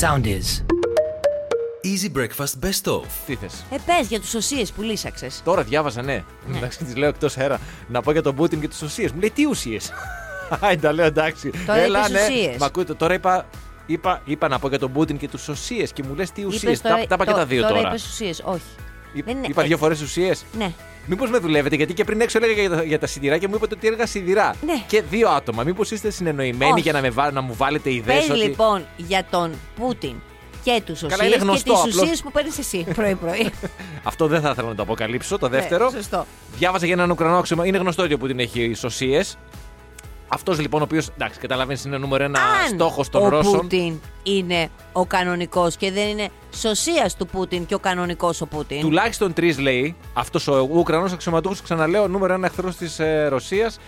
Sound is. Easy breakfast best of. Τι θες; Ε, πες για τους οσίες που λύσαξες. Τώρα διάβαζα, ναι. Εντάξει, τη λέω εκτός αέρα. Να πω για τον Πούτιν και τις ουσίες. Μου λέει τι ουσίες; Άιντα, λέω εντάξει. Τώρα είπες ναι. ουσίες. Μα ακούτε, τώρα είπα, είπα, είπα να πω για τον Πούτιν και τους ουσίες και μου λες τι ουσίες. Είπες Τα, τώρα- τα είπα και το- τα δύο τώρα. τώρα. είπες ουσίες, όχι. Εί- δεν είναι- Είπα δύο φορές ουσίες. Ναι. Μήπως με δουλεύετε, γιατί και πριν έξω έλεγα για τα, για τα σιδηρά και μου είπατε ότι έλεγα σιδηρά. Ναι. Και δύο άτομα. Μήπως είστε συνεννοημένοι Όχι. για να, με, βά- να μου βάλετε ιδέες Πες ότι. λοιπόν για τον Πούτιν και τους είναι οσίες και γνωστό, τις απλώς- ουσίες που παίρνεις εσύ πρωί-πρωί. Αυτό δεν θα ήθελα να το αποκαλύψω. Το δεύτερο. Ναι, σωστό. Διάβαζα για έναν Ουκρανό αξιωμα. Είναι γνωστό ότι ο Πούτιν έχει σωσίε. Αυτός λοιπόν ο οποίος. Εντάξει, καταλαβαίνεις είναι νούμερο ένα Αν στόχος των ο Ρώσων. Πούτιν είναι ο κανονικός και δεν είναι σωσίας του Πούτιν και ο κανονικός ο Πούτιν. Τουλάχιστον τρεις λέει. Αυτός ο Ουκρανός αξιωματούχος, ξαναλέω, νούμερο ένα εχθρός της ε, Ρωσίας.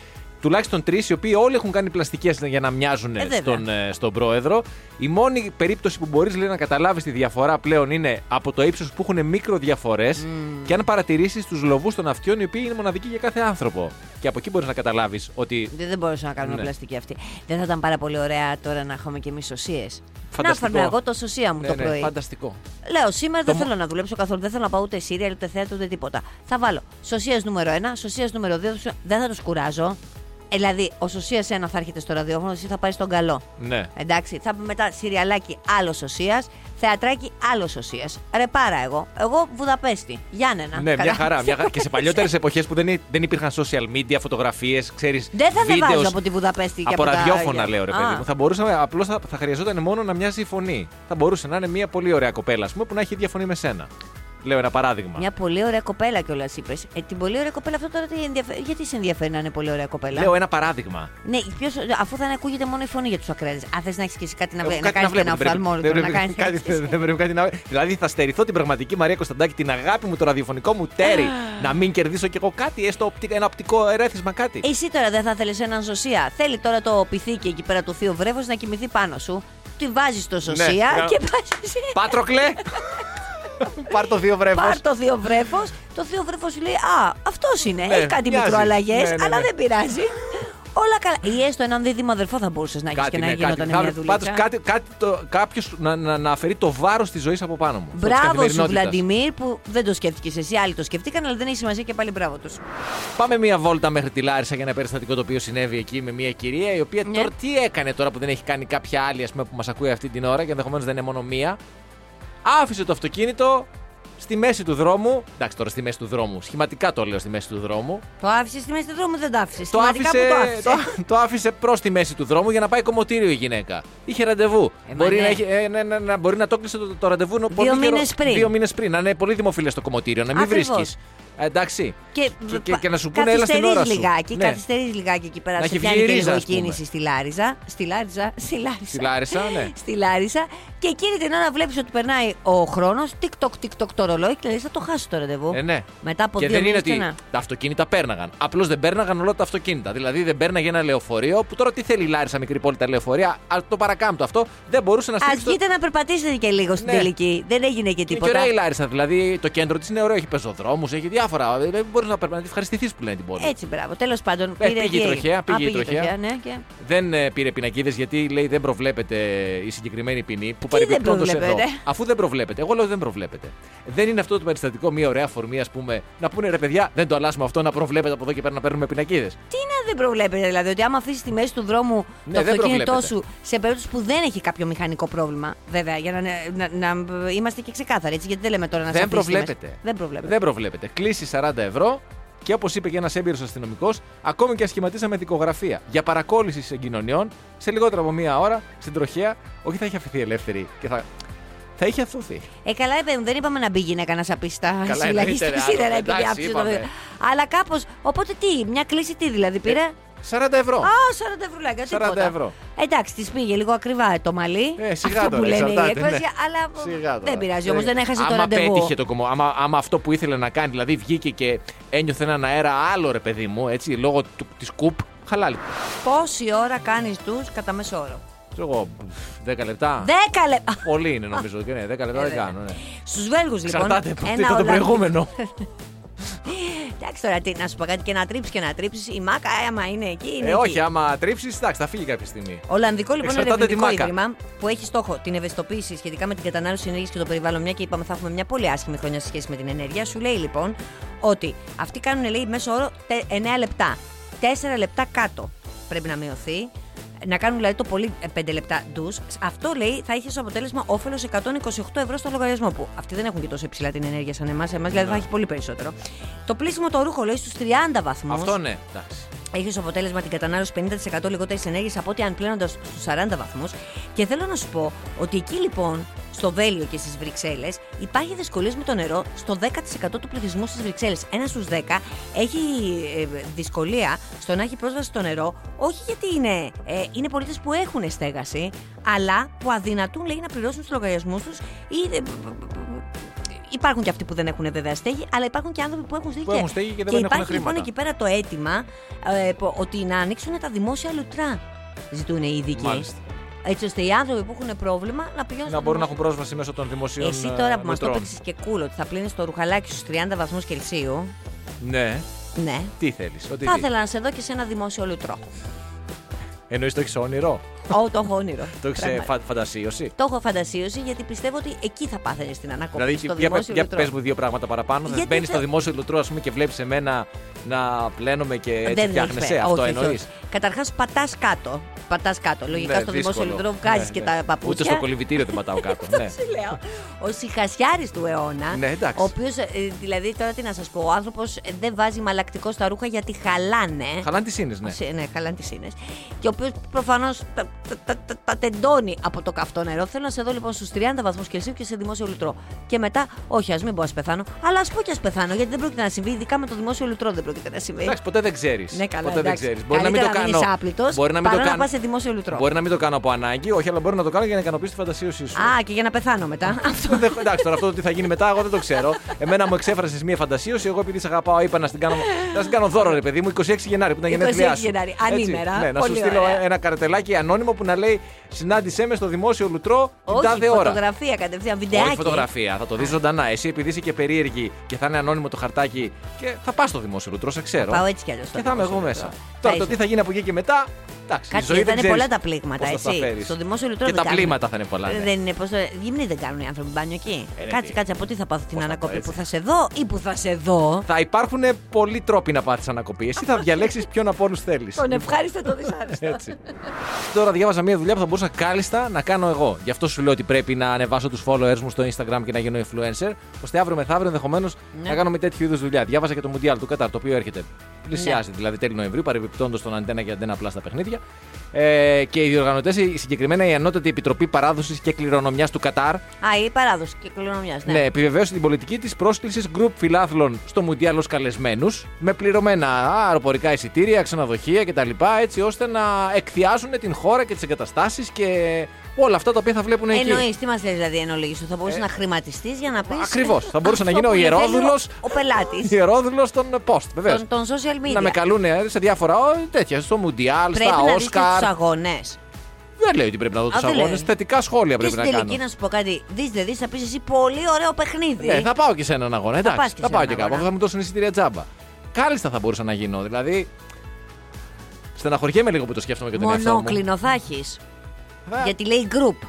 Τουλάχιστον τρεις, οι οποίοι όλοι έχουν κάνει πλαστικές για να μοιάζουν Ε, βέβαια. στον, ε, στον πρόεδρο. Η μόνη περίπτωση που μπορείς να καταλάβεις τη διαφορά πλέον είναι από το ύψος που έχουν μικροδιαφορές και αν παρατηρήσεις τους λοβούς των αυτιών, οι οποίοι είναι μοναδικοί για κάθε άνθρωπο. Και από εκεί μπορείς να καταλάβεις ότι. Δεν, δεν μπορούσα να κάνουμε Ναι. πλαστική αυτή. Δεν θα ήταν πάρα πολύ ωραία τώρα να έχουμε και εμείς σωσίες. Να Φανταστικό. φέρνα εγώ το σωσία μου Ναι, το ναι, πρωί. φανταστικό. Λέω σήμερα Το δεν μο- θέλω να δουλέψω καθόλου. Δεν θέλω να πάω ούτε σύριαλ, ούτε θέατρο, ούτε τίποτα. Θα βάλω σωσία νούμερο 1, σωσία νούμερο 2. Δεν θα τους κουράζω. Ε, δηλαδή, ο σωσίας 1 θα έρχεται στο ραδιόφωνο, εσύ θα πάει στον καλό. Ναι. Εντάξει, θα πούμε μετά σιριαλάκι άλλο σωσίας, θεατράκι άλλο σωσίας. Ρε πάρα εγώ. Εγώ Βουδαπέστη. Γιάννενα. Ναι, μια Καλά. χαρά. Μια χαρά. και σε παλιότερες εποχές που δεν, ή- δεν υπήρχαν social media, φωτογραφίες, ξέρεις. Δεν θα ανεβάζω από τη Βουδαπέστη και Από από τα- ραδιόφωνα, λέω ρε Α. παιδί μου. Θα μπορούσαμε, απλώς θα, θα χρειαζόταν μόνο να μοιάζει η φωνή. Θα μπορούσε να είναι μια πολύ ωραία κοπέλα, ας πούμε, που να έχει ίδια φωνή με σένα. Λέω ένα παράδειγμα. Μια πολύ ωραία κοπέλα κιόλας είπες. Ε, την πολύ ωραία κοπέλα αυτό τώρα τι ενδιαφέρει. Γιατί σε ενδιαφέρει να είναι πολύ ωραία κοπέλα; Λέω ένα παράδειγμα. Ναι, ποιος, αφού δεν ακούγεται μόνο η φωνή για τους ακραίε. Αν θες να έχεις και εσύ κάτι να, Έχω βλέ- να κάτι κάνεις και ένα βλέπω, δεν πρέπει- οφθαλμόλογο. δεν Να πρέπει κάνεις. κάτι- Δεν πρέπει κάτι να. Δηλαδή θα στερηθώ την πραγματική Μαρία Κωνσταντάκη, την αγάπη μου, το ραδιοφωνικό μου τέρι. να μην κερδίσω κι εγώ κάτι, έστω οπτι- ένα οπτικό ερέθισμα κάτι. Εσύ τώρα δεν θα θέλεις έναν σωσία. Θέλει τώρα το πυθίκι εκεί πέρα του θείου βρέφος να κοιμηθεί πάνω σου. Τη βάζεις το σωσία Ναι. και πας. Πάτροκλε! Πάρ το δύο βρέφος. Πάρ το θείο βρέφος. Το θείο βρέφος σου λέει Α, αυτός είναι. Ναι, Έχει κάτι μοιάζει. μικροαλλαγές, Ναι, ναι, αλλά ναι. δεν πειράζει. Όλα καλά. Ή έστω έναν δίδυμο αδερφό θα μπορούσες να έχεις και να γινόταν μια δουλειά. Πάντως κάτι, κάτι το, κάποιος να, να, να αφαιρεί το βάρος της ζωής από πάνω μου. της Μπράβο σου, καθημερινότητας. Βλαντιμίρ, που δεν το σκέφτηκες εσύ. Άλλοι το σκεφτήκαν, αλλά δεν έχει σημασία και πάλι μπράβο τους. Πάμε μία βόλτα μέχρι τη Λάρισα για ένα περιστατικό το οποίο συνέβη εκεί με μία κυρία η οποία Ναι. τώρα τι έκανε τώρα που δεν έχει κάνει κάποια άλλη ας πούμε, που μας ακούει αυτή την ώρα και ενδεχομένως δεν είναι μόνο μία. Άφησε το αυτοκίνητο στη μέση του δρόμου. Εντάξει, τώρα στη μέση του δρόμου. Σχηματικά το λέω στη μέση του δρόμου. Το άφησες στη μέση του δρόμου, δεν το άφησες. Το Σημαντικά άφησε, που το άφησε. το, το άφησε προς τη μέση του δρόμου για να πάει κομμωτήριο η γυναίκα. Είχε ραντεβού. Ε, μα μπορεί, ναι. να έχει, ε, ναι, ναι, ναι, μπορεί να το κλείσει το, το ραντεβού νο- πολύ μήνες καιρό- πριν. Δύο μήνες πριν. Να είναι πολύ δημοφιλές το κομμωτήριο, να μην Ακριβώς. βρίσκεις. Εντάξει. Και, Και- και- και να σου πούνε, έλα στην καθυστερείς ώρα σου. Λιγάκι, Ναι. Καθυστερείς λιγάκι εκεί πέρα. Να σε έχει πιάνει βγει και ρίζα, λίγο ας πούμε. κίνηση στη Λάριζα. Στη Λάριζα. Στη Λάριζα. Στη Λάρισα, ναι. στη Λάρισα. Και εκείνη την ώρα βλέπεις ότι περνάει ο χρόνος. Τικ-τοκ, τικ-τοκ το ρολόι και λες θα το χάσει το ραντεβού. Ε, ναι. Μετά από και δύο δεν είναι μήνες ότι και να. τα αυτοκίνητα πέρναγαν. Απλώς δεν πέρναγαν όλα τα αυτοκίνητα. Δηλαδή δεν πέρναγε ένα λεωφορείο που τώρα τι θέλει η Λάρισα μικρή πόλη τα λεωφορεία; Α, το παρακάμπτω αυτό. Δεν μπορούσε να Α στηρίξει. το- βγείτε να περπατήσετε και λίγο στην Ναι. τελική. Δεν έγινε και Είναι και τίποτα. ωραία η Λάρισα. Δηλαδή το κέντρο της είναι ωραίο. Έχει πεζοδρόμους, έχει διάφορα. Δεν μπορείς να περπατήσεις. Ευχαριστηθείς που λένε την πόλη. Έτσι, μπράβο. Τέλος πάντων. Ε, πήρε πήγε η τι τροχέα, έγινε. πήγε Α, η τροχέα. ναι, και... Δεν ε, πήρε πινακίδες γιατί λέει δεν προβλέπεται η συγκεκριμένη ποινή. Που δεν παρεμπιπτόντως εδώ. προβλέπεται; Αφού δεν προβλέπεται. Εγώ λέω δεν προβλέπεται. Δεν είναι αυτό το περιστατικό μια ωραία αφορμή, ας πούμε, να πούνε ρε παιδιά, δεν το αλλάσουμε αυτό να προβλέπεται από εδώ και πέρα να παίρνουμε πινακίδες. Τι να δεν προβλέπετε, δηλαδή, ότι άμα αφήσεις τη μέση του δρόμου Ναι, το δεν αυτοκίνητό προβλέπεται. σου σε περίπτωση που δεν έχει κάποιο μηχανικό πρόβλημα, βέβαια, για να, να, να είμαστε και ξεκάθαροι, έτσι, γιατί δεν λέμε τώρα να σε Δεν αφήσεις τη μέση. προβλέπεται. Δεν προβλέπεται. Δεν προβλέπεται. Κλείσει 40 ευρώ και όπως είπε και ένας έμπειρος αστυνομικός, ακόμη και ασχηματίσαμε δικογραφία για παρακόλληση συγκοινωνιών σε λιγότερο από μία ώρα στην τροχέα. Όχι, θα έχει αφηθεί ελεύθερη και θα. Θα είχε αθωθεί. Ε, καλά, ε, παιδί μου, δεν είπαμε να μπει γυναίκα να σαπεί στα Καλά, συλλαγή εννοείται, στα ρε, σίδερα άλλο, επειδή εντάξει, άφησε το είπαμε. βίντεο. Αλλά κάπως. Οπότε τι, μια κλίση τι δηλαδή πήρε; 40 ευρώ. Α, 40 ευρουλάκια, 40 τίποτα. ευρώ. Εντάξει, της πήγε λίγο ακριβά το μαλλί. Ε, σιγά αυτό τώρα, που λένε η εξαρτάται, έκφραση, ναι. αλλά Σιγά τώρα. δεν πειράζει όμως, δεν έχασε το άμα ραντεβού. πέτυχε το κομμό, άμα, άμα αυτό που ήθελε να κάνει, δηλαδή βγήκε και ένιωθε έναν αέρα άλλο ρε παιδί μου, έτσι, λόγω του, της κουπ, χαλάλι. Πόση ώρα κάνεις τους κατά μέσο όρο; Ξέρω εγώ, 10 λεπτά. 10 λεπτά. Πολύ είναι νομίζω και ναι, 10 λεπτά δεν κάνω, ναι. Στους Βέλγους λοιπόν. Εξαρτάται από τι ένα ήταν το Ολλανδικό- προηγούμενο. Εντάξει, Εντάξει τώρα, τι, να σου πω κάτι και να τρίψεις και να τρίψεις. Η μάκα, άμα είναι εκεί. Είναι Ε, εκεί. όχι, άμα τρίψεις, εντάξει, θα φύγει κάποια στιγμή. Ολλανδικό λοιπόν Εξαρτάται ερευνητικό τη μάκα. ίδρυμα που έχει στόχο την ευαισθητοποίηση σχετικά με την κατανάλωση ενέργειας και το περιβάλλον, μια και είπαμε θα έχουμε μια πολύ άσχημη χρονιά σε σχέση με την ενέργεια, σου λέει λοιπόν ότι αυτοί κάνουν λέει μέσω όρο τε- 9 λεπτά. 4 λεπτά κάτω πρέπει να μειωθεί. Να κάνουν δηλαδή το πολύ 5 λεπτά ντους. Αυτό λέει θα είχε ως αποτέλεσμα όφελος 128 ευρώ στο λογαριασμό που. Αυτοί δεν έχουν και τόσο υψηλά την ενέργεια σαν εμάς. Εμάς δηλαδή θα έχει πολύ περισσότερο. Το πλήσιμο το ρούχο λέει στους 30 βαθμούς. Αυτό ναι, εντάξει. Έχει ως αποτέλεσμα την κατανάλωση 50% λιγότερης ενέργειας από ό,τι αν πλένοντα στους 40 βαθμούς. Και θέλω να σου πω ότι εκεί λοιπόν, στο Βέλιο και στις Βρυξέλλες, υπάρχει δυσκολίες με το νερό στο 10% του πληθυσμού στις Βρυξέλλες. Ένας στους 10 έχει ε, δυσκολία στο να έχει πρόσβαση στο νερό, όχι γιατί είναι, ε, είναι πολίτες που έχουν στέγαση, αλλά που αδυνατούν λέει, να πληρώσουν τους λογαριασμούς τους ή. Ε, Υπάρχουν και αυτοί που δεν έχουν βέβαια στέγη, αλλά υπάρχουν και άνθρωποι που έχουν στέγη. Που έχουν στέγη και δεν έχουν υπάρχει λοιπόν χρήματα. εκεί πέρα το αίτημα ε, που- ότι να ανοίξουν τα δημόσια λουτρά. Ζητούν οι ειδικοί. Μάλιστα. Έτσι ώστε οι άνθρωποι που έχουν πρόβλημα να πηγαίνουν Να στο μπορούν να έχουν δημόσιο. πρόσβαση μέσω των δημοσίων. Εσύ ε, τώρα που μας το μετρών. έπαιξε και κούλο ότι θα πλύνεις το ρουχαλάκι στους 30 βαθμούς Κελσίου. Ναι, Ναι. τι θέλεις. Ότι Θα τι. ήθελα να σε δω και σε ένα δημόσιο λουτρό. Εννοείς το έχεις όνειρο; Ω, το έχω όνειρο. Το έχεις Πράγματι. φα- φαντασίωση; Το έχω φαντασίωση γιατί πιστεύω ότι εκεί θα πάθαινες την ανακοπή. Δηλαδή, στο για, δημόσιο για λουτρό. πες μου δύο πράγματα παραπάνω. Γιατί Θα μπαίνει θε- στο δημόσιο λουτρό, ας πούμε, και βλέπεις εμένα να πλένομαι και έτσι Δεν φτιάχνεσαι. έχει- Αυτό όχι, εννοείς. όχι. Καταρχάς, πατάς κάτω. Πατάς κάτω. Λογικά στο δημόσιο λουτρό βγάζεις και τα παπούτσια. Ναι, Ούτε στο κολυβητήριο δεν πατάω κάτω. ναι. σου λέω. Ο συχασιάρη του αιώνα. Ναι, εντάξει. Ο οποίος, δηλαδή, τώρα τι να σας πω, ο άνθρωπος δεν βάζει μαλακτικό στα ρούχα γιατί χαλάνε. Χαλάνε τις είναι, ναι. Σε- ναι, χαλάνε τις είναι. Και ο οποίος προφανώς τα, τα, τα, τα, τα τεντώνει από το καυτό νερό. Θέλω να σε δω λοιπόν στους 30 βαθμούς Κελσίου και σε δημόσιο λουτρό. Και μετά, όχι, ας μην πω ας πεθάνω, αλλά ας πω και ας πεθάνω, γιατί δεν πρόκειται να συμβεί, ειδικά με το δημόσιο λουτρό δεν πρόκειται να συμβεί. Εντάξει, ποτέ δεν ξέρεις. Ναι, καλά, ποτέ εντάξει. δεν ξέρεις. Μπορεί να μην το Καλύτερα κάνω. μείνεις άπλητος, Μπορεί να μην το παρά να κάνω. Πας σε δημόσιο λουτρό. Μπορεί να μην το κάνω από ανάγκη, όχι, αλλά μπορεί να το κάνω για να ικανοποιήσει τη φαντασίωσή σου. Α, και για να πεθάνω μετά. Αυτό. Δεν- Εντάξει, τώρα αυτό το τι θα γίνει μετά, εγώ δεν το ξέρω. Εμένα μου εξέφρασες μια φαντασίωση. Εγώ επειδή σε αγαπάω, είπα να στην κάνω, να στην κάνω δώρο, ρε παιδί μου, 26 Γενάρη που ήταν 26 γενέθλιά σου. Γενάρη, Έτσι, ανήμερα. Ναι, να σου Πολύ στείλω ωραία. ένα καρτελάκι ανώνυμο που να λέει Συνάντησέ με στο δημόσιο λουτρό την Όχι, τάδε ώρα. φωτογραφία κατευθείαν, βιντεάκι. Όχι φωτογραφία, θα το δει ζωντανά. Εσύ επειδή είσαι και περίεργη και θα είναι ανώνυμο το χαρτάκι και θα πας στο δημόσιο λουτρό, σε ξέρω. Πάω έτσι κι αλλιώς. Και θα είμαι εγώ μέσα. Τώρα το τι θα γίνει από εκεί και μετά. Εντάξει, η Κάτσε, ζωή θα δεν είναι ξέρεις πολλά τα πλήγματα, πώς θα τα έτσι. φέρεις. Στο δημόσιο λουτρό Και δεν τα κάνουν. πλήγματα θα είναι πολλά. ναι. Δεν είναι πώς το... Γυμνοί δεν κάνουν οι άνθρωποι μπάνιο εκεί. Ε, ναι, κάτσε, τι. κάτσε, από τι θα πάθω την Πώς θα ανακοπή, πω, που έτσι. θα σε δω ή που θα σε δω; Θα υπάρχουν πολλοί τρόποι να πάθει ανακοπή. Εσύ θα διαλέξεις ποιον από όλους θέλεις. Τον ευχάριστο το δυσάρεστο. Έτσι. Τώρα διάβαζα μια δουλειά που θα μπορούσα κάλλιστα να κάνω εγώ. Γι' αυτό σου λέω ότι πρέπει να ανεβάσω τους followers μου στο Instagram και να γίνω influencer, ώστε αύριο μεθαύριο ενδεχομένως Ναι. να κάνω με τέτοιου είδους δουλειά. Διάβαζα και το Mundial του Κατάρ, το οποίο έρχεται. Πλησιάζει Ναι. δηλαδή τέλη Νοεμβρίου, παρεμπιπτόντως τον αντένα και αντένα απλά στα παιχνίδια. Ε, και οι διοργανωτές, συγκεκριμένα η Ανώτατη Επιτροπή Παράδοσης και Κληρονομιάς του Κατάρ, Α, η παράδοση και κληρονομιάς. ναι. Ναι. επιβεβαίωσε την πολιτική της πρόσκλησης γκρουπ φιλάθλων στο Μουντιάλ ω καλεσμένους, με πληρωμένα αεροπορικά εισιτήρια, ξενοδοχεία κτλ. έτσι ώστε να εκθιάζουν την χώρα και τις εγκαταστάσεις και όλα αυτά τα οποία θα βλέπουν εκεί. Εννοείς, τι μας λέει δηλαδή εν ολίγη σου, θα μπορούσε να χρηματιστείς για να πεις. Ακριβώς. Θα μπορούσε να γίνει ο ιερόδουλος- Ο πελάτης. Ιερόδουλος των post, βεβαίως. Των, των social media. Να με καλούν σε διάφορα ό, τέτοια, στο Μουντιάλ, Πρέπει στα να δεις και τους Όσκαρ. αγώνες. Δεν λέει ότι πρέπει να δω Α, τους δεν αγώνες. λέει. Θετικά σχόλια Και πρέπει στην να τελική κάνω. να σου πω κάτι. Δεις, δεν δεις, θα πεις εσύ πολύ ωραίο παιχνίδι. Ναι, θα πάω και σε έναν αγώνα. πας Εντάξει, και θα σε πάω έναν και κάπου. αγώνα. Θα μου δώσουν εισιτήρια τζάμπα. Κάλλιστα θα μπορούσα να γίνω. Δηλαδή. Στεναχωριέμαι λίγο που το σκέφτομαι και τον εαυτό μου. Μονόκλινο θα έχεις. Θα- Γιατί λέει group.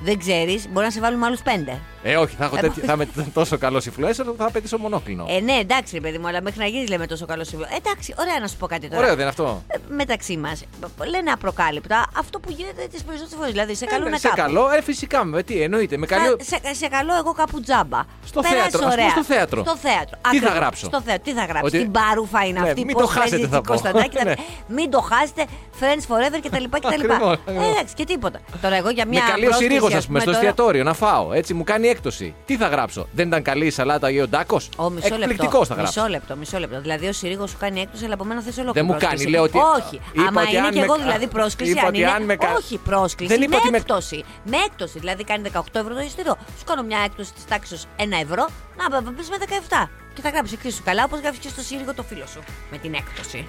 Δεν ξέρεις, μπορεί να σε βάλουν με άλλους πέντε. Ε, όχι, θα, έχω Ε, τέτοιο- θα είμαι τόσο καλός influencer που θα απαιτήσω μονόκλινο. Ε, ναι, εντάξει, ρε παιδί μου, αλλά μέχρι να γίνεις λέμε τόσο καλός συμβούλιο. Εντάξει, ωραία να σου πω κάτι τώρα. Ωραίο δεν είναι αυτό. Ε, μεταξύ μας. Λένε απροκάλυπτα αυτό που γίνεται τις περισσότερες φορές. Δηλαδή, σε Ε, καλούν ναι, σε κάπου. καλό, ε, φυσικά με τι εννοείται. Με καλή... Θα- σε, σε καλό εγώ κάπου τζάμπα. Στο Περάσεις θέατρο, ας πούμε ωραία. στο θέατρο. Στο θέατρο. Τι θα Ακριβώς. γράψω; Στο θέατρο. Τι θα γράψει. Ότι- Την παρούφα είναι Ναι, αυτή. μην πώς το χάσετε, παίζει θα την πω. Κωνσταντάκη, θα- Ναι. Μην το χάσετε. Friends forever κτλ. κτλ. Ακριβώς, Ε, ακριβώς. εντάξει, και τίποτα. Τώρα εγώ για μια. με καλεί ο πρόσκληση, Συρίγος, ας ας πούμε, στο τώρα- εστιατόριο να φάω. Έτσι μου κάνει έκπτωση. Τι θα γράψω. Δεν ήταν καλή η σαλάτα ή ο Ντάκος; Ω, μισό Εκπληκτικός λεπτό. θα γράψω. Μισό λεπτό, μισό λεπτό. Δηλαδή ο Συρίγος σου κάνει έκπτωση, αλλά από μένα θες ολόκληρο. Δεν μου κάνει, πρόσκληση. λέω ότι- Όχι. είπα Άμα ότι είναι αν και με εγώ κα- δηλαδή πρόσκληση, είπα αν ότι είναι. αν με κα- Όχι, πρόσκληση. Δεν είπα με ότι με- έκπτωση. Με έκπτωση. Δηλαδή κάνει 18 ευρώ το εισιτήριο. Σου κάνω μια έκπτωση της τάξης 1 ευρώ, να πεις με 17. Και θα γράψει εξίσου καλά, όπως γράφει και στο Συρίγο το φίλο σου. Με την έκπτωση.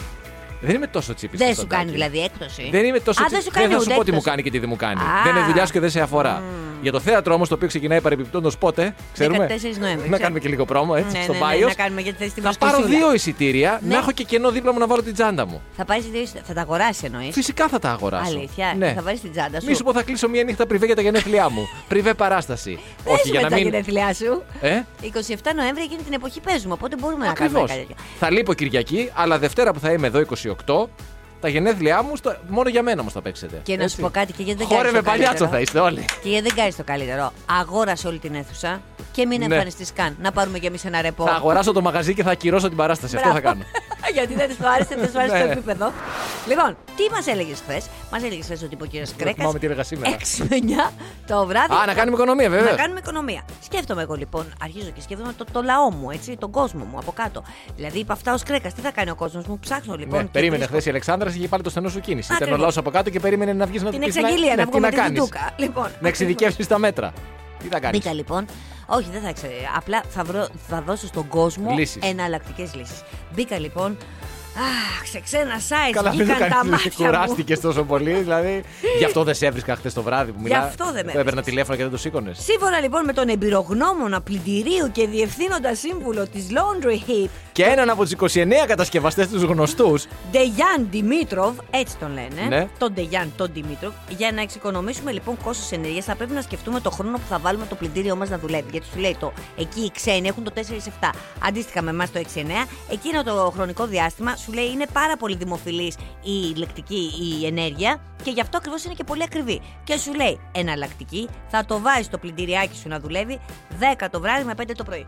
Δεν είμαι τόσο τσίπης. Δεν σου κάνει δηλαδή έκπτωση. Δεν είμαι τόσο Α, τσίπης. δεν σου κάνει θα σου ούτε πω τι μου έκπτωση. κάνει και τι δεν μου κάνει. Α. Δεν είναι δουλειά σου και δεν σε αφορά. Για το θέατρο όμως το οποίο ξεκινάει παρεμπιπτόντως πότε, ξέρουμε. 14 Νοέμβρη, Να ξέρω. κάνουμε και λίγο πρόμο έτσι Ναι, στο ναι, ναι, Bios. να κάνουμε γιατί θες τη Θα πάρω βοσκησούλα. δύο εισιτήρια, Ναι. να έχω και κενό δίπλα μου να βάλω την τσάντα μου. Θα πάρεις δύο. Θα τα αγοράσει εννοείς; Φυσικά θα τα αγοράσω. Αλήθεια. Ναι. Θα βάλεις την τσάντα σου. Μη σου πω θα κλείσω μία νύχτα πριβέ για τα γενέθλιά μου. πριβέ παράσταση. Πες Όχι, για με να τα μην. γενέθλιά σου. Ε; 27 Νοέμβρη εκείνη την εποχή παίζουμε, οπότε μπορούμε να Ακριβώς. κάνουμε κάτι τέτοιο. Θα λείπω Κυριακή, αλλά Δευτέρα που θα είμαι εδώ 28, τα γενέθλιά μου στο... μόνο για μένα όμως θα παίξετε. Και να Έτσι. σου πω κάτι και γιατί δεν κάνεις Χόρευε το παλιάτσο καλύτερο. θα είστε όλοι. Και γιατί δεν κάνεις το καλύτερο. Αγόρασε όλη την αίθουσα και μην Ναι. εμφανιστείς καν. Να πάρουμε κι εμείς ένα ρεπό. Θα αγοράσω το μαγαζί και θα ακυρώσω την παράσταση. Αυτό θα Μπράβο. κάνω. Γιατί δεν σου άρεσε, δεν σου άρεσε το Ναι. επίπεδο. Λοιπόν, τι μας έλεγες χθες; Μας έλεγες χθες ότι είπε ο κύριος Κρέκας. θυμάμαι τι έλεγα σήμερα. 6 με 9 το βράδυ. Α, να κάνουμε οικονομία, βέβαια. Να κάνουμε οικονομία. Σκέφτομαι εγώ λοιπόν, αρχίζω και σκέφτομαι το, το λαό μου, έτσι, τον κόσμο μου από κάτω. Δηλαδή, είπα αυτά ως Κρέκας, τι θα κάνει ο κόσμος μου, ψάχνω λοιπόν. Ναι, και περίμενε βρίσκω χθες η Αλεξάνδρας, είχε πάλι το στενό σου κίνηση. Ήταν ο Ακριβώς. λαός από κάτω και περίμενε να βγεις να Την του πεις εξαγγελία ναι, να τι βγούμε να με τη κάνεις. Δουντούκα. Λοιπόν, Να εξειδικεύσεις τα μέτρα. Τι θα κάνεις; Μπήκα λοιπόν. Όχι, δεν θα ξέρω. Απλά θα, βρω, θα δώσω στον κόσμο Λύσεις. εναλλακτικές λύσεις. Μπήκα λοιπόν. Αχ, σε ξένα sites Καλά, μην το βγήκαν τα κάνεις. μάτια μου. Κουράστηκες τόσο πολύ. Δηλαδή, γι' αυτό δεν σε έβρισκα χθες το βράδυ που Γι' μιλά. αυτό δεν με Έπαιρνα έβρισκες. τηλέφωνο και δεν το σήκωνες. Σύμφωνα λοιπόν με τον εμπειρογνώμονα πλυντηρίου και διευθύνοντα σύμβουλο της Laundry Heap, Και έναν από τους 29 κατασκευαστές τους γνωστούς. Ντεγιάν Δημήτροβ, έτσι τον λένε. Ναι. Τον Ντεγιάν, τον Δημήτροβ. Για να εξοικονομήσουμε λοιπόν κόστος ενέργειας, θα πρέπει να σκεφτούμε το χρόνο που θα βάλουμε το πλυντήριό μας να δουλεύει. Γιατί σου λέει το εκεί οι ξένοι έχουν το 4-7. Αντίστοιχα με εμάς το 6-9. Εκείνο το χρονικό διάστημα σου λέει είναι πάρα πολύ δημοφιλής η ηλεκτρική η ενέργεια και γι' αυτό ακριβώς είναι και πολύ ακριβή. Και σου λέει εναλλακτική, θα το βάζεις στο πλυντηριάκι σου να δουλεύει 10 το βράδυ με 5 το πρωί.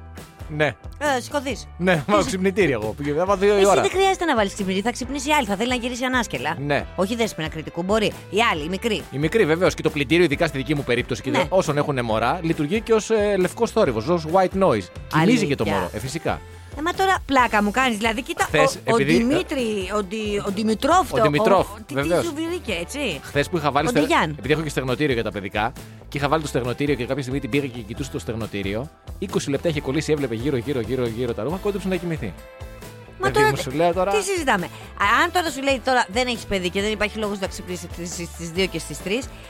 Ναι, Ε, Σηκωθείς. ναι, βάλω ξυπνητήρι εγώ. Πήγα θα πάω δύο η Εσύ ώρα. δεν χρειάζεται να βάλεις ξυπνητή, θα ξυπνήσει η άλλη. Θα θέλει να γυρίσει ανάσκελα. Ναι. Όχι δέσπινα κριτικού, μπορεί. Η άλλη, η μικρή. Η μικρή βεβαίως και το πλυντήριο, ειδικά στη δική μου περίπτωση, και Ναι. όσων έχουν μωρά, λειτουργεί και ως ε, λευκός θόρυβος, ως white noise. Κοιμίζει και το Αλήθεια. μωρό, ε, φυσικά. Ε, μα τώρα πλάκα μου κάνεις. Δηλαδή, κοίτα, Χθες, ο, επειδή- ο Δημήτρη, ο, Δη- ο Δημητρόφ. Ο το- Δημητρόφ, τι- Τι βεβαίως. σου βρήκε, έτσι. Χθες που είχα βάλει. Ο στε- Ντεγιάν. Επειδή έχω και στεγνοτήριο για τα παιδικά, και είχα βάλει το στεγνοτήριο και κάποια στιγμή την πήγα και κοιτούσε το στεγνοτήριο. 20 λεπτά είχε κολλήσει, έβλεπε γύρω, γύρω, γύρω, γύρω τα ρούχα, κόντεψε να κοιμηθεί. Μα Παιδί τώρα, μου, σου λέω τώρα. Τι συζητάμε; Α, Αν τώρα σου λέει τώρα δεν έχεις παιδί και δεν υπάρχει λόγος να ξυπνήσεις στις 2 και στις 3,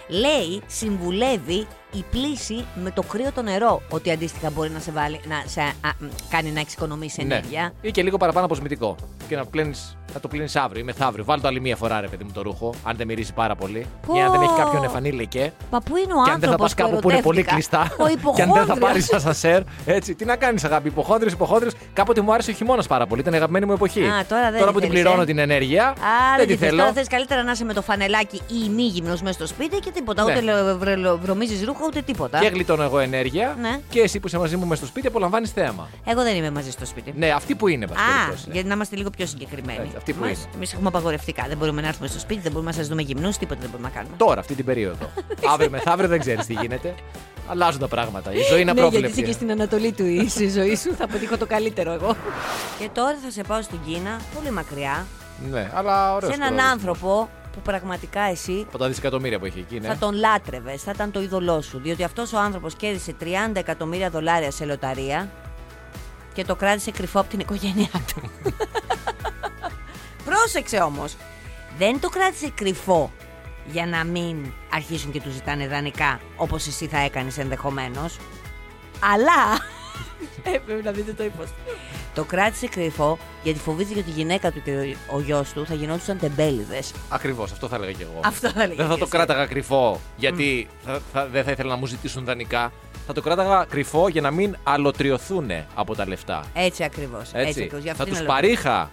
λέει, συμβουλεύει η πλήση με το κρύο το νερό. Ότι αντίστοιχα μπορεί να σε, βάλει, να σε α, μ, κάνει να εξοικονομήσει ενέργεια. Ναι. Ή και λίγο παραπάνω αποσμητικό. Και να, πλένεις, να το πλύνεις αύριο ή μεθαύριο. Βάλει το άλλη μία φορά, ρε παιδί μου, το ρούχο, αν δεν μυρίζει πάρα πολύ. Πω. Ή αν δεν έχει κάποιον εφανή λεκέ. Μα πού είναι ο Και αν δεν θα άνθρωπος πας κάπου που είναι πολύ κλειστά. Ο και αν δεν θα πάρεις υποχόνδριος. ασασέρ. Έτσι, τι να κάνεις, αγάπη. Υποχόνδρε, υποχόνδρε. Κάποτε μου άρεσε ο χειμώνας πάρα πολύ. Ήταν η αγαπημένη μου εποχή. Α, τώρα δεν που τη την θέλεις, πληρώνω ε. την ενέργεια. Α, δεν δεν τη θες. θέλω. Τώρα θες καλύτερα να είσαι με το φανελάκι ή μη γυμνός μέσα στο σπίτι και τίποτα. Ναι. Ούτε λε- βρε- βρωμίζεις ρούχα ούτε τίποτα. Και γλιτώνω εγώ ενέργεια. Ναι. Και εσύ που είσαι μαζί μου μες στο σπίτι απολαμβάνεις θέαμα. Εγώ δεν είμαι μαζί στο σπίτι. Ναι, αυτή που είναι, εν πάση Α, περιπτώσει. γιατί να είμαστε λίγο πιο συγκεκριμένοι. Έτσι, αυτή που Εμείς- είναι. Εμείς έχουμε απαγορευτικά. Δεν μπορούμε να έρθουμε στο σπίτι, δεν μπορούμε να σας δούμε γυμνούς, τίποτα δεν μπορούμε να κάνουμε. Τώρα, αυτή την περίοδο. Αύριο μεθαύριο δεν ξέρεις τι γίνεται. Αλλάζουν τα πράγματα. Η ζωή είναι ναι, απρόβλεπτη. γιατί είσαι και στην Ανατολή του η ζωή σου, θα πετύχω το καλύτερο εγώ. Και τώρα θα σε πάω στην Κίνα, πολύ μακριά, Ναι, αλλά ωραίος. σε έναν άνθρωπο που πραγματικά εσύ Από τα δισεκατομμύρια που έχει εκεί, ναι. θα τον λάτρευες, θα ήταν το είδωλό σου. Διότι αυτός ο άνθρωπος κέρδισε 30 εκατομμύρια δολάρια σε λοταρία και το κράτησε κρυφό από την οικογένειά του. Πρόσεξε όμως. Δεν το κράτησε κρυφό για να μην αρχίσουν και τους ζητάνε δανεικά όπως εσύ θα έκανες ενδεχομένως. Αλλά. Ε, πρέπει να δείτε το ύφο. Το κράτησε κρυφό γιατί φοβήθηκε ότι η γυναίκα του και ο γιος του θα γινόντουσαν τεμπέληδες. Ακριβώς, αυτό θα έλεγα και εγώ. Αυτό θα έλεγα Δεν θα και το εσύ. κράταγα κρυφό γιατί θα, θα- δεν θα ήθελα να μου ζητήσουν δανεικά. Θα το κράταγα κρυφό για να μην αλωτριωθούν από τα λεφτά. Έτσι ακριβώς. Έτσι. θα τους παρήχα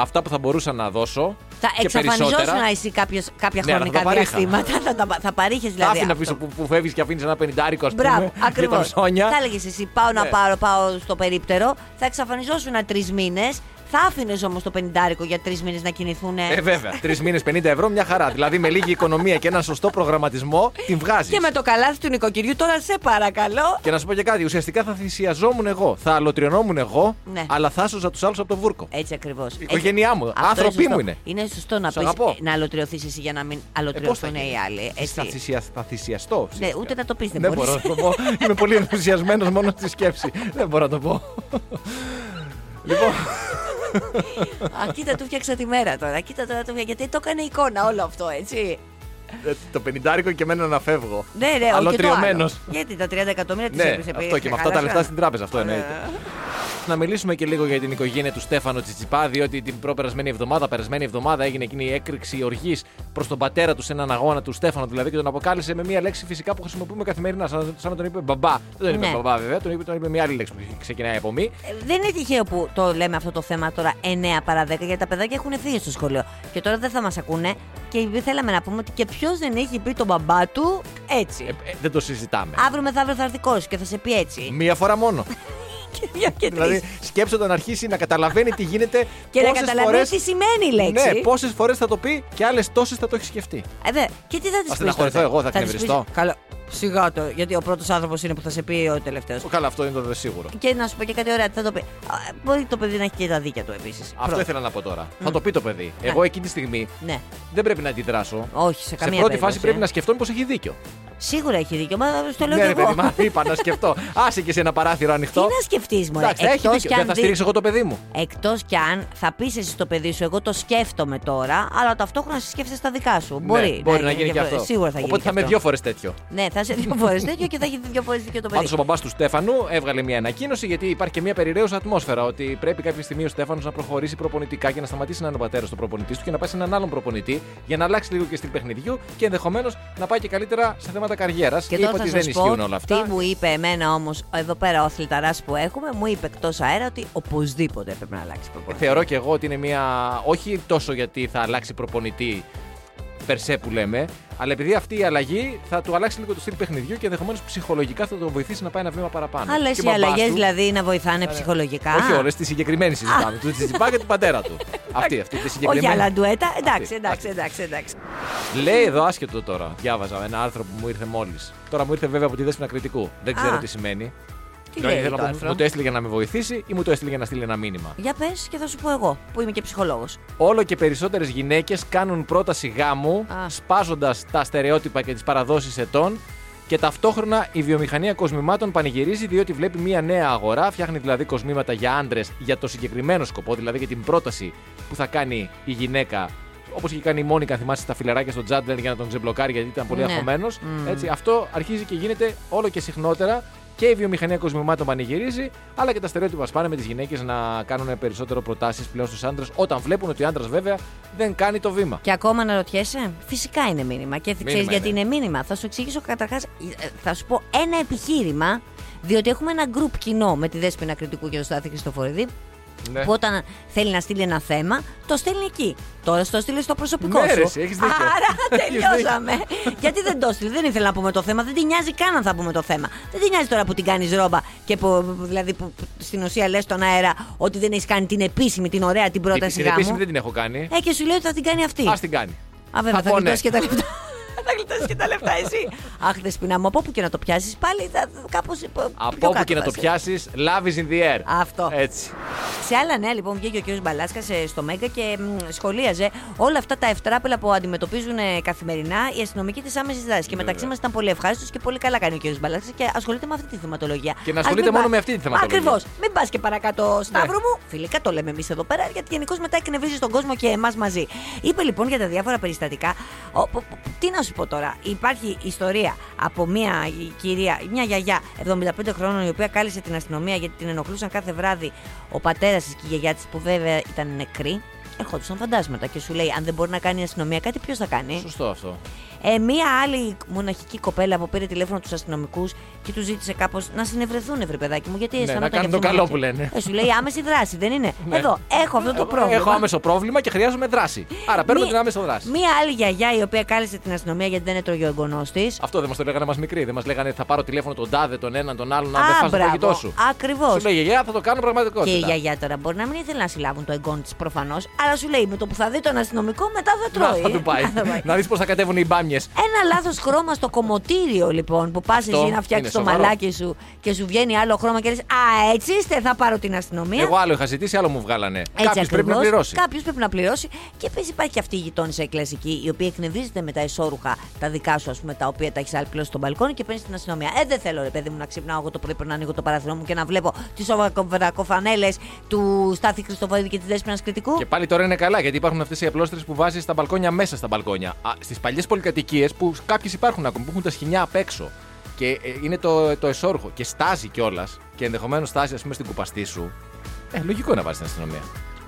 αυτά που θα μπορούσα να δώσω. Θα και εξαφανιζόσουν περισσότερα. εσύ κάποιος, κάποια Ναι, αλλά χρονικά θα το παρήχα. διαστήματα. θα, τα, θα παρήχες Θα δηλαδή. άφηνα αυτό. πίσω που, που φεύγεις και αφήνεις ένα πενιντάρικο, ας πούμε. Μπράβο, για τα ακριβώς. ψώνια. Θα έλεγες εσύ: Πάω να Ναι. πάρω, πάω στο περίπτερο. Θα εξαφανιζόσουν τρεις μήνες. Θα άφηνες όμως το πενιντάρικο για τρεις μήνες να κινηθούν. Ε, βέβαια. Τρεις μήνες 50 ευρώ, μια χαρά. Δηλαδή με λίγη οικονομία και ένα σωστό προγραμματισμό την βγάζεις. και με το καλάθι του νοικοκυριού, τώρα σε παρακαλώ. Και να σου πω και κάτι, ουσιαστικά θα θυσιαζόμουν εγώ. Θα αλωτριωνόμουν εγώ, Ναι. αλλά θα έσωζα τους άλλους από το βούρκο. Έτσι ακριβώς. Η οικογένειά μου. Άνθρωποι μου είναι. Είναι σωστό να Σ' πεις αγαπώ. να αλωτριωθείς εσύ για να μην Ε, πώς θα αλωτριωθούν γίνει; οι άλλοι. Θα, Έτσι. θυσια, θα θυσιαστώ. Ναι, φυσικά. ούτε να το πεις δεν Δεν μπορείς. μπορώ να το πω. Είμαι πολύ ενθουσιασμένος μόνο στη σκέψη. Δεν μπορώ να το πω. Λοιπόν, Α, κοίτα, του φτιάξα τη μέρα τώρα. Κοίτα τώρα, του φτιάξα. Γιατί το έκανε εικόνα όλο αυτό, έτσι. Ε, το πενιντάρικο και εμένα να φεύγω. Ναι, ναι, όχι και το Αλωτριωμένο. άλλο. Γιατί τα 30 εκατομμύρια τις Ναι, έπεισε αυτό και με αυτά τα λεφτά στην τράπεζα, αυτό εννοείται. Ε. Να μιλήσουμε και λίγο για την οικογένεια του Στέφανο Τσιτσιπά, διότι την προπερασμένη εβδομάδα, περασμένη εβδομάδα, έγινε εκείνη η έκρηξη οργής προς τον πατέρα του σε έναν αγώνα του Στέφανο, δηλαδή και τον αποκάλυψε με μια λέξη φυσικά που χρησιμοποιούμε καθημερινά, σαν, σαν να τον είπε μπαμπά. Δεν τον είπε Ναι. μπαμπά, βέβαια, τον είπε, τον είπε μια άλλη λέξη που ξεκινάει από μη. Ε, Δεν είναι τυχαίο που το λέμε αυτό το θέμα τώρα 9 παρα 10, γιατί τα παιδάκια έχουν φύγει στο σχολείο. Και τώρα δεν θα μας ακούνε. Και θέλαμε να πούμε ότι και ποιος δεν έχει πει τον μπαμπά του έτσι. Ε, ε, δεν το συζητάμε. Αύριο μεθαύριο θα έρθει κόρη και θα σε πει έτσι. Μία φορά μόνο. και δύο και τρεις. δηλαδή, σκέψτε όταν αρχίσει να καταλαβαίνει τι γίνεται. και να πόσες καταλαβαίνει φορές- τι σημαίνει η λέξη. Ναι, πόσες φορές θα το πει και άλλες τόσες θα το έχει σκεφτεί. Ε, δε, και τι θα της πεις. στεναχωρηθώ εγώ, θα της εκνευριστώ. πεις- Καλά. Σιγά το, γιατί ο πρώτος άνθρωπος είναι που θα σε πει ο τελευταίος. Καλά, αυτό είναι το δε σίγουρο. Και να σου πω και κάτι ωραία, τι θα το πει. Α, Μπορεί το παιδί να έχει και τα δίκια του επίσης. Αυτό ήθελα να πω τώρα. Θα το πει το παιδί. Εγώ εκείνη τη στιγμή Ναι, δεν πρέπει να αντιδράσω. όχι, σε Σε καμία πρώτη περίπτωση, φάση πρέπει ε. να σκεφτώ μήπως έχει δίκιο. Σίγουρα έχει δίκιο, μα στο λέω Ναι, και ρε εγώ. παιδί, μα είπα να σκεφτώ. Άσε και σε ένα παράθυρο Τι ανοιχτό. να σκεφτείς, Μωρέ. Εντάξει, θα έχει Εκτός δίκιο. κι Δεν αν θα δει- στηρίξω εγώ το παιδί μου. Εκτός κι αν θα πεις εσύ στο παιδί σου, εγώ το σκέφτομαι τώρα, αλλά ταυτόχρονα εσύ σκέφτεσαι τα δικά σου. Μπορεί, Ναι, μπορεί να γίνει και διαφορε- αυτό. Σίγουρα θα γίνει. Οπότε και θα είμαι αυτό. δύο φορές τέτοιο. Ναι, θα είσαι δύο φορές τέτοιο και θα έχει δύο φορές δίκιο το παιδί. Πάντως ο μπαμπάς του Στέφανου έβγαλε μια ανακοίνωση γιατί υπάρχει και μια περιραίουσα ατμόσφαιρα ότι πρέπει κάποια στιγμή ο Στέφανος να προχωρήσει προπονητικά και να σταματήσει να είναι ο πατέρας του προπονητής του και να πάει σε έναν άλλον προπονητή για να αλλάξει λίγο και στυλ παιχνιδιού και ενδεχομένως να πάει και καλύτερα σε θέματα καριέρας. Και είπα τώρα ότι θα δεν σας ισχύουν πω όλα αυτά. τι μου είπε εμένα όμως εδώ πέρα ο αθληταράς που έχουμε, μου είπε εκτός αέρα ότι οπωσδήποτε πρέπει να αλλάξει προπονητή. Θεωρώ και εγώ ότι είναι μια. Όχι τόσο γιατί θα αλλάξει προπονητή περσέ που λέμε, αλλά επειδή αυτή η αλλαγή θα του αλλάξει λίγο το στυλ παιχνιδιού και ενδεχομένως ψυχολογικά θα τον βοηθήσει να πάει ένα βήμα παραπάνω. Άλλε Και οι ο μπαμπάς αλλαγές του- δηλαδή να βοηθάνε ψυχολογικά; Όχι όλες, τη συγκεκριμένη συζητάμε. του Τσιτσιπά και του πατέρα του. αυτή, αυτή τη Όχι συγκεκριμένη. άλλα ντουέτα. Εντάξει, Αυτή, εντάξει, αυτή. εντάξει, εντάξει. Λέει εδώ άσχετο τώρα. Διάβαζα ένα άρθρο που μου ήρθε μόλις. Τώρα μου ήρθε βέβαια από τη δέσπινα κριτικού. Δεν ξέρω Α. τι σημαίνει. Τι Δηλαδή, λέει θέλω το να πω, άρθρο. Μου το έστειλε για να με βοηθήσει ή μου το έστειλε για να στείλει ένα μήνυμα; Για πες και θα σου πω εγώ που είμαι και ψυχολόγος. Όλο και περισσότερες γυναίκες κάνουν πρόταση γάμου, Α. σπάζοντας τα στερεότυπα και τις παραδόσεις ετών. Και ταυτόχρονα η βιομηχανία κοσμημάτων πανηγυρίζει διότι βλέπει μια νέα αγορά, φτιάχνει δηλαδή κοσμήματα για άντρες για το συγκεκριμένο σκοπό, δηλαδή για την πρόταση που θα κάνει η γυναίκα. Όπως είχε κάνει η Μόνικα, αν θυμάσαι τα φιλαράκια στο Τζάντλερ για να τον ξεμπλοκάρει γιατί ήταν πολύ Ναι. αγχωμένος. Μμμ. Έτσι, αυτό αρχίζει και γίνεται όλο και συχνότερα και η βιομηχανία κοσμημάτων πανηγυρίζει, αλλά και τα στερεότυπα σπάνε με τις γυναίκες να κάνουν περισσότερο προτάσεις πλέον στους άντρες, όταν βλέπουν ότι ο άντρας βέβαια δεν κάνει το βήμα. Και ακόμα να ρωτιέσαι, φυσικά είναι μήνυμα. Και ξέρεις Μήνυμα γιατί είναι. είναι μήνυμα. Θα σου εξηγήσω καταρχάς, θα σου πω ένα επιχείρημα, διότι έχουμε ένα γκρουπ κοινό με τη Δέσποινα Κριτικού και τον Στάθη Χριστοφοριδή. Ναι. Που όταν θέλει να στείλει ένα θέμα, το στέλνει εκεί. Τώρα στο στείλει στο προσωπικό Ναι, σου. ρε, εσύ, έχεις δίκιο. Άρα Έχεις τελειώσαμε. Γιατί δεν το στείλει, δεν ήθελα να πούμε το θέμα, δεν την νοιάζει καν αν θα πούμε το θέμα. Δεν την νοιάζει τώρα που την κάνεις ρόμπα και που, δηλαδή που, που στην ουσία λες στον αέρα ότι δεν έχεις κάνει την επίσημη, την ωραία την Την, πρόταση την γάμου. επίσημη δεν την έχω κάνει. Ε, και σου λέει ότι θα την κάνει αυτή. Α την κάνει. Α, βέβαια, θα, πω ναι. γλιτώσει και τα λεφτά. Θα γλιτώσεις και τα λεφτά εσύ. Αχ, δεσπινά μου, από όπου και να το πιάσεις πάλι θα κάπως. Από όπου και να το πιάσεις, love is in the air. Αυτό. Έτσι. Σε άλλα νέα, λοιπόν, βγήκε ο κ. Μπαλάσκας στο Μέγκα και μ, σχολίαζε όλα αυτά τα ευτράπελα που αντιμετωπίζουν ε, καθημερινά οι αστυνομικοί της άμεσης δράσης. Και μεταξύ μας ήταν πολύ ευχάριστος και πολύ καλά κάνει ο κ. Μπαλάσκας και ασχολείται με αυτή τη θεματολογία. Και να ασχολείται μόνο με αυτή τη θεματολογία. Ακριβώς. Μην πας και παρακάτω, Σταύρο Ναι. μου. Φιλικά το λέμε εμείς εδώ πέρα, γιατί γενικώς μετά εκνευρίζει τον κόσμο και εμάς μαζί. Είπε λοιπόν για τα διάφορα περιστατικά. Ο, πο- πο- τι να σου πω τώρα. Υπάρχει ιστορία από μια κυρία, μια γιαγιά 75 χρόνων, η οποία κάλεσε την αστυνομία γιατί την ενοχλούσαν κάθε βράδυ ο πατέρας της και η γιαγιά της, που βέβαια ήταν νεκροί. Ερχόντουσαν φαντάσματα και σου λέει: Αν δεν μπορεί να κάνει η αστυνομία κάτι, ποιος θα κάνει; Σωστό αυτό. Ε, μία άλλη μοναχική κοπέλα που πήρε τηλέφωνο τους αστυνομικούς και τους ζήτησε κάπως να συνευρεθούν, βρε παιδάκι μου, γιατί αισθανόταν Ναι, να κάνουν και το αυτό καλό μοναχική. που λένε. Ε, σου λέει άμεση δράση, δεν είναι; Ναι. Εδώ, έχω αυτό το Εγώ πρόβλημα. Έχω άμεσο πρόβλημα και χρειάζομαι δράση. Άρα παίρνω Μία- την άμεσο δράση. Μία άλλη γιαγιά η οποία κάλεσε την αστυνομία γιατί δεν έτρωγε ο εγγονός της. Αυτό δεν μας το λέγανε μας μικροί. Δεν μας λέγανε θα πάρω τηλέφωνο τον τάδε, τον έναν, τον άλλον, αν δεν φας το φαγητό σου. Ακριβώς. Σου λέει γιαγιά, θα το κάνω Και πραγματικότητα. η γιαγιά τώρα μπορεί να μην ήθελε να συλλάβουν το εγγόνι της προφανώς, αλλά σου λέει με το που θα δει τον αστυνομικό μετά δεν Να, τρώει. θα του πάει. Θα πάει. να δεις πώς θα κατέβουν οι μπάμιε. Ένα λάθος χρώμα στο κομμωτήριο λοιπόν που πας Αυτό εσύ να είναι φτιάξει το σοβαρό. μαλάκι σου και σου βγαίνει άλλο χρώμα και λες Α, έτσι είστε, θα πάρω την αστυνομία. Εγώ άλλο είχα ζητήσει, άλλο μου βγάλανε. Έτσι Κάποιος πρέπει να ακριβώς. πληρώσει. Κάποιος πρέπει να πληρώσει. Και επίσης υπάρχει και αυτή η γειτόνισσα η κλασική, η οποία εκνευρίζεται με τα εσώρουχα τα δικά σου, ας πούμε, τα οποία τα έχεις άλπλώσει στον μπαλκόνι και παίρνεις στην αστυνομία. Ε, δεν θέλω, ρε παιδί μου, να ξυπνάω εγώ το πρωί πριν να ανοίγω το παράθυρο μου και να βλέπω τις σοβαρακοφανέλε του Στάθη Χριστοφόδη και της Δέσπινα Κριτικού. Και πάλι τώρα είναι καλά γιατί υπάρχουν αυτές οι απλώστρε που βάζεις στα μπαλκόνια μέσα στα μπαλκόνια. Στις παλιές πολυκατοικίες κατοικίες που κάποιες υπάρχουν ακόμα που έχουν τα σχοινιά απ' έξω και ε, είναι το, το εσόρουχο και στάζει κιόλας και ενδεχομένως στάζει, ας πούμε, στην κουπαστή σου. Ε, λογικό να βάζεις την αστυνομία.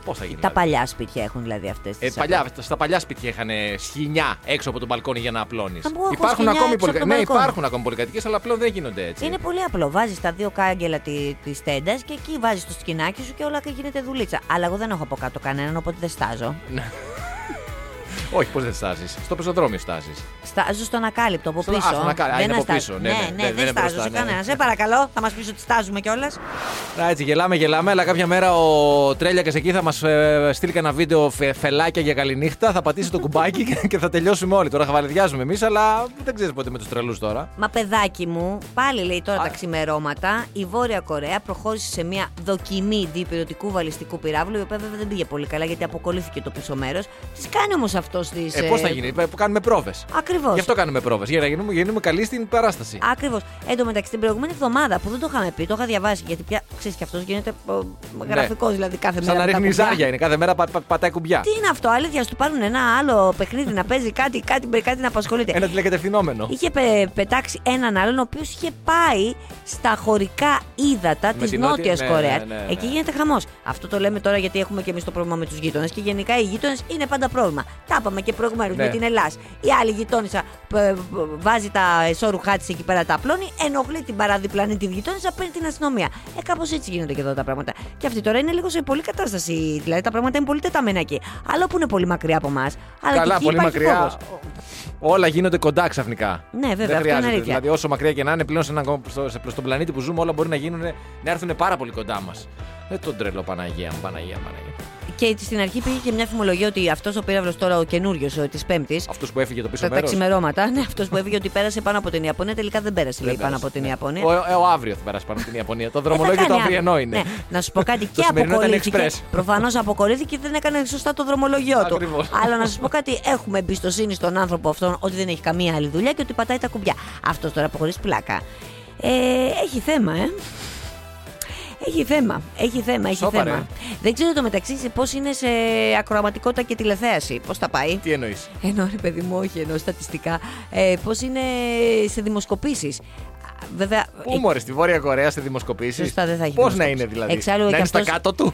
Πώς θα γίνει. Τα δηλαδή; παλιά σπίτια έχουν δηλαδή αυτές. Ε, παλιά, στα παλιά σπίτια είχαν σχοινιά έξω από τον μπαλκόνι για να απλώνεις. Α, εγώ έχω Υπάρχουν σχοινιά ακόμη έξω από το πολυκα... Ναι, μπαλκόνι. υπάρχουν ακόμη πολυκατοικίες, αλλά πλέον δεν γίνονται έτσι. Είναι πολύ απλό. Βάζεις τα δύο κάγκελα τη της τέντας και εκεί βάζεις το σκηνάκι σου και όλα και γίνεται δουλίτσα. Αλλά εγώ δεν έχω από κάτω κανέναν, οπότε δεν στάζω. Όχι, πώς δεν στάζεις. Στο πεζοδρόμιο στάζεις. Στάζω στον ακάλυπτο από Στο- πίσω. α, στον ακάλυπτο. Α, δεν είναι από αστάζω. πίσω. Ναι, ναι, ναι, ναι, δεν- δεν δεν είναι στάζω μπροστά, σε ναι. κανένα. Σε παρακαλώ, θα μας πεις ότι στάζουμε κιόλας. Να έτσι, γελάμε, γελάμε, αλλά κάποια μέρα ο Τρέλια εκεί θα μας στείλει κανένα βίντεο φε, φελάκια για καληνύχτα. Θα πατήσει το κουμπάκι και- και θα τελειώσουμε όλοι. Τώρα χαβαλιδιάζουμε εμείς, αλλά δεν ξέρεις πότε με τους τρελούς τώρα. Μα παιδάκι μου, πάλι λέει τώρα Α. τα ξημερώματα, η Βόρεια Κορέα προχώρησε σε μια δοκιμή διπυρωτικού βαλιστικού πυράβλου, η οποία βέβαια δεν πήγε πολύ καλά γιατί αποκολλήθηκε το πίσω μέρος. Τη κάνει όμως αυτό της. Ε, πώς θα γίνει, ε, που κάνουμε πρόβες. Ακριβώς. Γι' αυτό κάνουμε πρόβες. Για να γίνουμε, γίνουμε καλοί στην παράσταση. Ακριβώς. Εν τω μεταξύ, την προηγούμενη εβδομάδα που δεν το είχαμε πει, το είχα διαβάσει γιατί πια ξέρεις και αυτός γίνεται γραφικός δηλαδή κάθε Ναι. Σαν μέρα. να με τα ρίχνει κουμπιά. ζάρια είναι. Κάθε μέρα πα, πα- πατάει κουμπιά. Τι είναι αυτό, αλήθεια, του πάρουν ένα άλλο παιχνίδι να παίζει κάτι, κάτι, κάτι να απασχολείται. Ένα τηλεκατευθυνόμενο. Είχε πε- πετάξει έναν άλλον ο οποίος είχε πάει στα χωρικά ύδατα Με της την Νότιας Νότια- ναι, Κορέας. ναι, ναι, ναι. Εκεί γίνεται χαμός. Αυτό το λέμε τώρα γιατί έχουμε και εμείς το πρόβλημα με τους γείτονες και γενικά οι γείτονες είναι πάντα πρόβλημα. Τα είπαμε και προηγουμένως Ναι. με την Ελλάδα. Η άλλη γειτόνισσα ε, ε, βάζει τα εσώρουχά τη εκεί πέρα τα απλώνει, ενοχλεί την παραδιπλανή τη γειτόνισσα, παίρνει την αστυνομία. Ε, κάπως έτσι γίνονται και εδώ τα πράγματα. Και αυτή τώρα είναι λίγο σε πολλή κατάσταση. Δηλαδή τα πράγματα είναι πολύ τεταμένα εκεί. Άλλο που είναι πολύ μακριά από εμάς. Αλλά και Καλά, εκεί πολύ υπάρχει μακριά. φόβος. Όλα γίνονται κοντά ξαφνικά. Ναι, βέβαια, Δεν αυτό είναι χρειάζεται. αλήθεια. Δηλαδή, όσο μακριά και να είναι, πλέον σε έναν, στο, σε- στον πλανήτη που ζούμε, όλα μπορεί να γίνουν, να έρθουν πάρα πολύ κοντά μας. Δεν τον τρελό Παναγία μου, Παναγία, Παναγία. Και στην αρχή πήγε και μια φημολογία ότι αυτός ο πύραυλος τώρα, ο καινούριος της Πέμπτης, Αυτός που έφυγε το πίσω τα, τα μέρος. ξημερώματα, ναι, αυτός που έφυγε ότι πέρασε πάνω από την Ιαπωνία, τελικά δεν πέρασε, λέει, πάνω από την Ιαπωνία. Ο, ε, ο αύριο θα περάσει πάνω από την Ιαπωνία. Το Ε, θα δρομολόγιο το κάνει αυριανό αύριο. είναι. Ναι. Να σου πω κάτι, Το και σημερινό ήταν αποκολλήθηκε. express. Προφανώς αποκολλήθηκε και δεν έκανε σωστά το δρομολογιό του. Ακριβώς. Αλλά να σα πω κάτι, έχουμε εμπιστοσύνη στον άνθρωπο αυτόν ότι δεν έχει καμία άλλη δουλειά και ότι πατάει τα κουμπιά. Αυτός τώρα από χωρί πλάκα. Ε, έχει θέμα, ε. Έχει θέμα, έχει θέμα, έχει Σόπα, θέμα. ρε. Δεν ξέρω το μεταξύ πώς είναι σε ακροαματικότητα και τηλεθέαση. Πώς τα πάει; Τι εννοείς; Ενώ ρε παιδί μου, όχι ενώ στατιστικά. Ε, Πώς είναι σε δημοσκοπήσεις. Βέβαια. Πού μωρέ, στη Βόρεια Κορέα σε δημοσκοπήσεις; Σωστά, δεν θα έχει Πώς να δημοσκοπήσεις. είναι δηλαδή; Εξάλλου, να και είναι στα αυτός- κάτω του;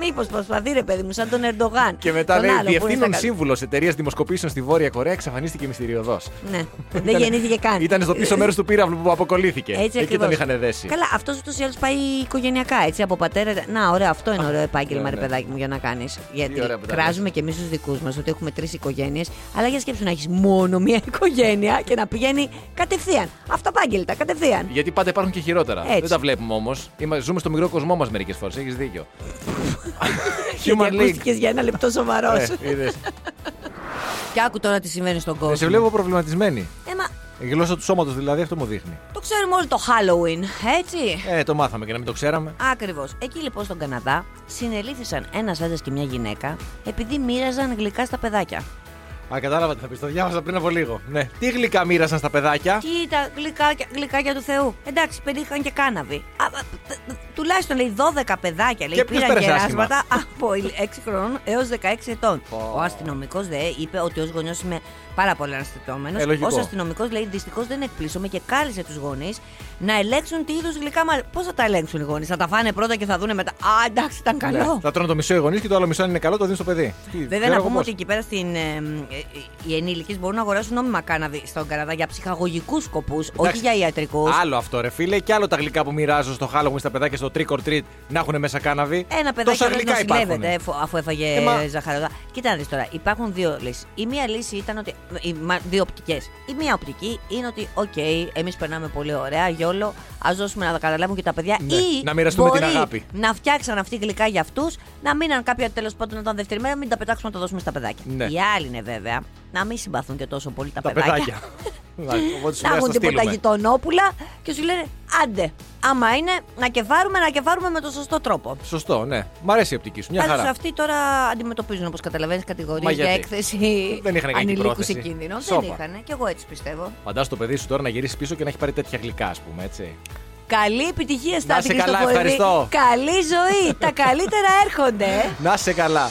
Μήπως προσπαθεί ρε παιδί μου, σαν τον Ερντογάν. Και μετά Τον λέει άλλο που είναι στα Διευθύνων κάτω. σύμβουλος εταιρείας δημοσκοπήσεων στη Βόρεια Κορέα εξαφανίστηκε μυστηριωδώς. Ναι, δεν γεννήθηκε καν. Ήταν στο πίσω μέρος του πύραυλου που αποκολλήθηκε. Έτσι Εκεί ακριβώς. τον είχαν δέσει. Καλά, αυτός ούτως ή άλλως πάει οικογενειακά, έτσι, από πατέρα. Να, ωραία, αυτό είναι ωραίο επάγγελμα, ναι, ρε ναι. παιδάκι μου, για να κάνεις. Γιατί ωραία που τα κράζουμε κι εμείς τους δικούς μας ότι έχουμε τρεις οικογένειες, αλλά για σκέψου να έχεις μόνο μία οικογένεια και να πηγαίνει κατευθείαν. Αυτοπάγγελτα, κατευθείαν. Γιατί πάντα υπάρχουν και χειρότερα. Έτσι. Δεν τα βλέπουμε όμως. Ζούμε στο μικρό κοσμό μας μερικές φορές. Έχεις δίκιο. Γιατί Human League. ακούστηκες για ένα λεπτό σοβαρός. Ε, είδες. Και άκου τώρα τι συμβαίνει στον κόσμο. Ε, Σε βλέπω προβληματισμένη. Ε, μα Η γλώσσα του σώματος δηλαδή αυτό μου δείχνει. το ξέρουμε όλοι το Halloween, έτσι. Ε, το μάθαμε και να μην το ξέραμε. Ακριβώς. Εκεί λοιπόν στον Καναδά συνελήφθησαν ένας άντρας και μια γυναίκα επειδή μοίραζαν γλυκά στα παιδάκια. Α, κατάλαβα τι θα πεις. Το διάβασα πριν από λίγο. Ναι. Τι γλυκά μοίρασαν στα παιδάκια; Κοίτα, γλυκάκια, γλυκάκια του Θεού. Εντάξει, πετύχαν και κάναβη. Α, α, τ- τ- τουλάχιστον λέει 12 παιδάκια λέει, Και ποιος πήραν πέρασε κεράσματα από 6 χρονών έως 16 ετών. Πω. Ο αστυνομικός δε είπε ότι ως γονιός είμαι πάρα πολύ αναστατώμενο. Ε, λογικό. Ω αστυνομικός λέει δυστυχώς δεν εκπλήσωμε και κάλεσε τους γονείς να ελέγξουν τι είδους γλυκά μα. Πώς θα τα ελέγξουν οι γονείς, θα τα φάνε πρώτα και θα δούνε μετά. Α, εντάξει, ήταν καλό. Ναι. Θα τρώνε το μισό οι γονείς και το άλλο μισό αν είναι καλό, το δίνεις στο παιδί. Τι, Βέβαια, ξέρω να εγώ πούμε πώς. ότι εκεί πέρα στην, ε, ε, ε, οι ενήλικες μπορούν να αγοράσουν νόμιμα κάναβη στον Καναδά για ψυχαγωγικούς σκοπούς, όχι Εντάξει. για ιατρικούς. Άλλο αυτό, ρε φίλε, και άλλο τα γλυκά που μοιράζω στο Halloween στα παιδάκια στο trick or treat να έχουν μέσα κάναβη. Ένα παιδάκι Τόσα όλος γλυκά υπάρχουν. νοσηλεύεται αφού, αφού έφαγε Ε, μα- ζαχαροδά. Κοίτα να δεις τώρα, υπάρχουν δύο λύσεις. Η μία λύση ήταν ότι. η- μα- δύο οπτικές. Η μία οπτική είναι ότι, οκ, εμείς περνάμε πολύ ωραία, YOLO, ας δώσουμε να τα καταλάβουν και τα παιδιά. Ναι, Ή να μοιραστούμε την μπορεί αγάπη. Να φτιάξαν αυτή γλυκά για αυτούς, να μείναν κάποια τέλος πάντων όταν δεύτερη μέρα, μην τα πετάξουμε να τα δώσουμε στα παιδάκια. Ναι. Η άλλη είναι βέβαια να μην συμπαθούν και τόσο πολύ τα, Τα παιδάκια. παιδάκια. Οπότε σου να λέει, έχουν «Ας τα τίποτα στείλουμε». γειτονόπουλα και σου λένε άντε. Άμα είναι να κεφάρουμε, να κεφάρουμε με τον σωστό τρόπο. Σωστό, ναι. Μ' αρέσει η οπτική σου. Μια Πάντως χαρά. αυτοί τώρα αντιμετωπίζουν, όπως καταλαβαίνεις, Μα κατηγορίε για γιατί; έκθεση Δεν είχαν κακή ανηλίκου σε πρόθεση. κίνδυνο. Σόπα. Δεν είχαν. Και εγώ έτσι πιστεύω. Φαντάσου το παιδί σου τώρα να γυρίσει πίσω και να έχει πάρει τέτοια γλυκά, ας πούμε, έτσι. Καλή επιτυχία στα Να σε καλά, Χριστοφορίδη. ευχαριστώ. Καλή ζωή. Τα καλύτερα έρχονται. Να σε καλά.